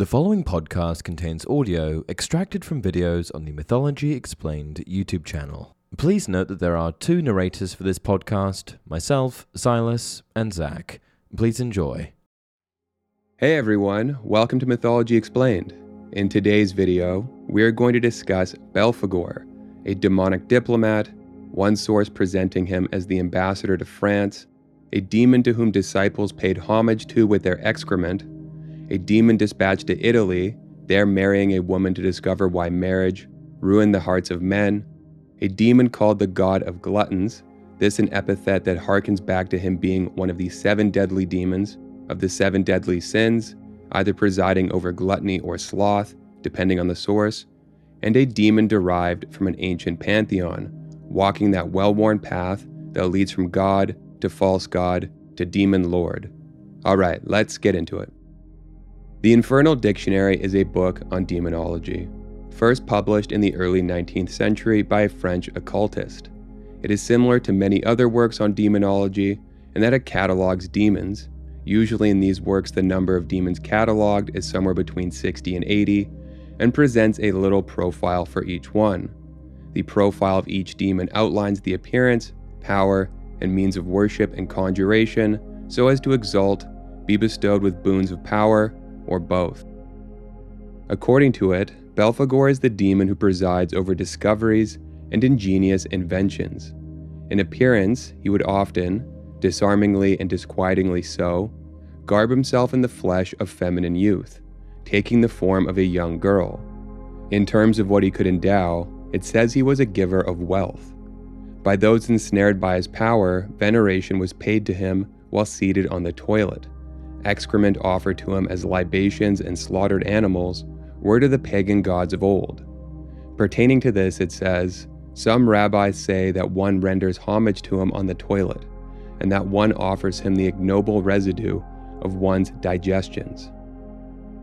The following podcast contains audio extracted from videos on the Mythology Explained YouTube channel. Please note that there are two narrators for this podcast myself, Silas, and Zach. Please enjoy. Hey everyone, welcome to Mythology Explained. In today's video, we are going to discuss Belphegor, a demonic diplomat, one source presenting him as the ambassador to France, a demon to whom disciples paid homage to with their excrement, a demon dispatched to Italy, there marrying a woman to discover why marriage ruined the hearts of men, a demon called the god of gluttons, this an epithet that harkens back to him being one of the seven deadly demons of the seven deadly sins, either presiding over gluttony or sloth, depending on the source, and a demon derived from an ancient pantheon, walking that well worn path that leads from God to false God to demon lord. Alright, let's get into it. The Infernal Dictionary is a book on demonology, first published in the early 19th century by a French occultist. It is similar to many other works on demonology in that it catalogs demons. Usually, in these works, the number of demons cataloged is somewhere between 60 and 80, and presents a little profile for each one. The profile of each demon outlines the appearance, power, and means of worship and conjuration so as to exalt, be bestowed with boons of power, or both. According to it, Belphegor is the demon who presides over discoveries and ingenious inventions. In appearance, he would often, disarmingly and disquietingly so, garb himself in the flesh of feminine youth, taking the form of a young girl. In terms of what he could endow, it says he was a giver of wealth. By those ensnared by his power, veneration was paid to him while seated on the toilet excrement offered to him as libations and slaughtered animals were to the pagan gods of old. Pertaining to this, it says, Some rabbis say that one renders homage to him on the toilet, and that one offers him the ignoble residue of one's digestions.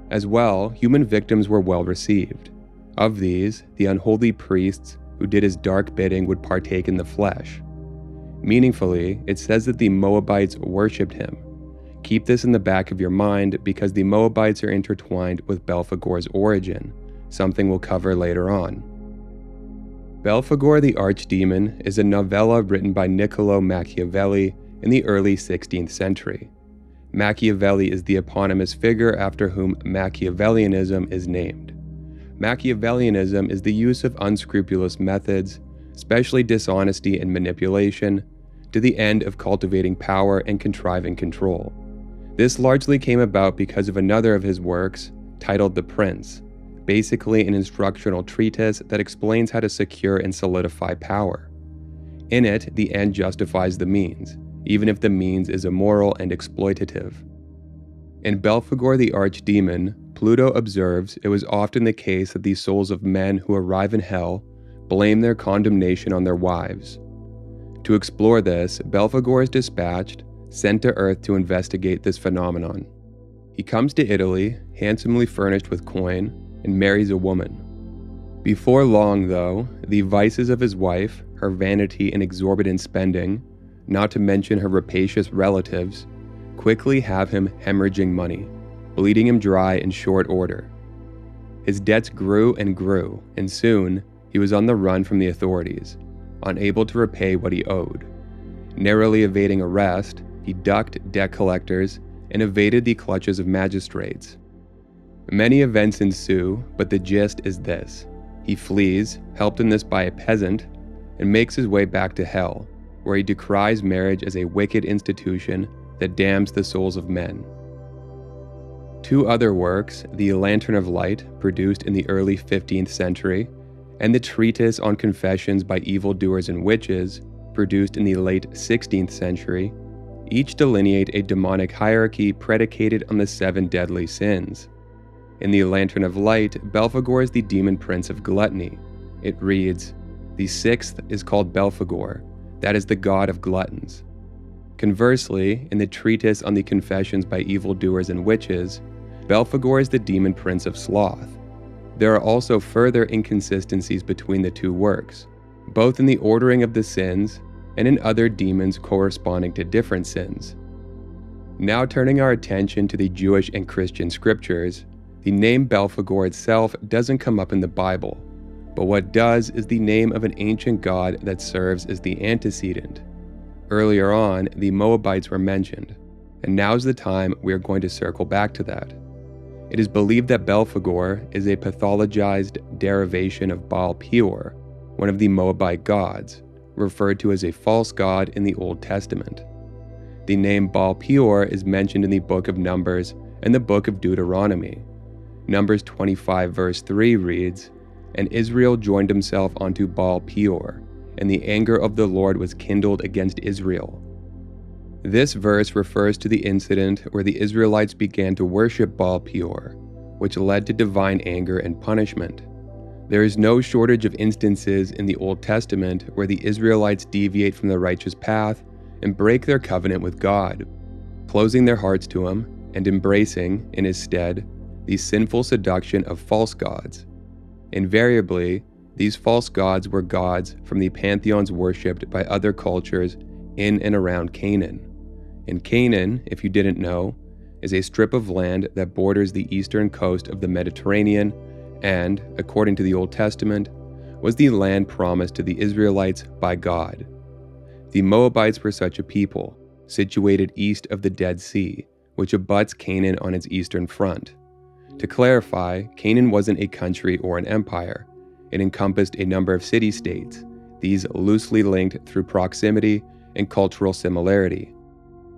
As well, human victims were well received. Of these, the unholy priests who did his dark bidding would partake in the flesh. Meaningfully, it says that the Moabites worshipped him, Keep this in the back of your mind because the Moabites are intertwined with Belphegor's origin, something we'll cover later on. Belphegor the Archdemon is a novella written by Niccolo Machiavelli in the early 16th century. Machiavelli is the eponymous figure after whom Machiavellianism is named. Machiavellianism is the use of unscrupulous methods, especially dishonesty and manipulation, to the end of cultivating power and contriving control. This largely came about because of another of his works, titled The Prince, basically an instructional treatise that explains how to secure and solidify power. In it, the end justifies the means, even if the means is immoral and exploitative. In Belphegor the Archdemon, Pluto observes it was often the case that the souls of men who arrive in hell blame their condemnation on their wives. To explore this, Belphegor is dispatched sent to Earth to investigate this phenomenon. He comes to Italy, handsomely furnished with coin, and marries a woman. Before long, though, the vices of his wife, her vanity and exorbitant spending, not to mention her rapacious relatives, quickly have him hemorrhaging money, bleeding him dry in short order. His debts grew and grew, and soon he was on the run from the authorities, unable to repay what he owed. Narrowly evading arrest, he ducked debt collectors and evaded the clutches of magistrates. Many events ensue, but the gist is this he flees, helped in this by a peasant, and makes his way back to hell, where he decries marriage as a wicked institution that damns the souls of men. Two other works, The Lantern of Light, produced in the early 15th century, and the Treatise on Confessions by Evildoers and Witches, produced in the late 16th century, each delineate a demonic hierarchy predicated on the seven deadly sins. In the Lantern of Light, Belphegor is the demon prince of gluttony. It reads, The sixth is called Belphegor, that is the god of gluttons. Conversely, in the treatise on the confessions by evildoers and witches, Belphegor is the demon prince of sloth. There are also further inconsistencies between the two works, both in the ordering of the sins and in other demons corresponding to different sins. Now, turning our attention to the Jewish and Christian scriptures, The name Belphegor itself doesn't come up in the Bible, but what does is the name of an ancient god that serves as the antecedent. Earlier on, the Moabites were mentioned, and now's the time we are going to circle back to that. It is believed that Belphegor is a pathologized derivation of Baal Peor, one of the Moabite gods, referred to as a false god in the Old Testament. The name Baal Peor is mentioned in the book of Numbers and the book of Deuteronomy. Numbers 25, verse 3 reads, And Israel joined himself unto Baal Peor, and the anger of the Lord was kindled against Israel. This verse refers to the incident where the Israelites began to worship Baal Peor, which led to divine anger and punishment. There is no shortage of instances in the Old Testament where the Israelites deviate from the righteous path and break their covenant with God, closing their hearts to Him and embracing, in His stead, the sinful seduction of false gods. Invariably, these false gods were gods from the pantheons worshipped by other cultures in and around Canaan. And Canaan, if you didn't know, is a strip of land that borders the eastern coast of the Mediterranean and, according to the Old Testament, was the land promised to the Israelites by God. The Moabites were such a people, situated east of the Dead Sea, which abuts Canaan on its eastern front. To clarify, Canaan wasn't a country or an empire. It encompassed a number of city states, these loosely linked through proximity and cultural similarity.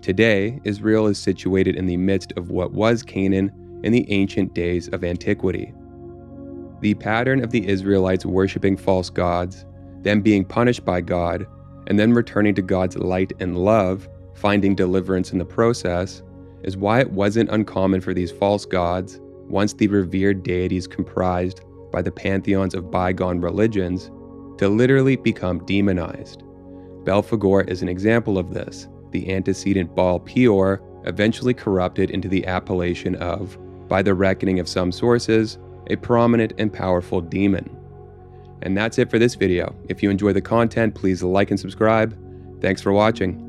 Today, Israel is situated in the midst of what was Canaan in the ancient days of antiquity. The pattern of the Israelites worshiping false gods, then being punished by God, and then returning to God's light and love, finding deliverance in the process, is why it wasn't uncommon for these false gods, once the revered deities comprised by the pantheons of bygone religions, to literally become demonized. Belphegor is an example of this. The antecedent Baal Peor eventually corrupted into the appellation of, by the reckoning of some sources, a prominent and powerful demon. And that's it for this video. If you enjoy the content, please like and subscribe. Thanks for watching.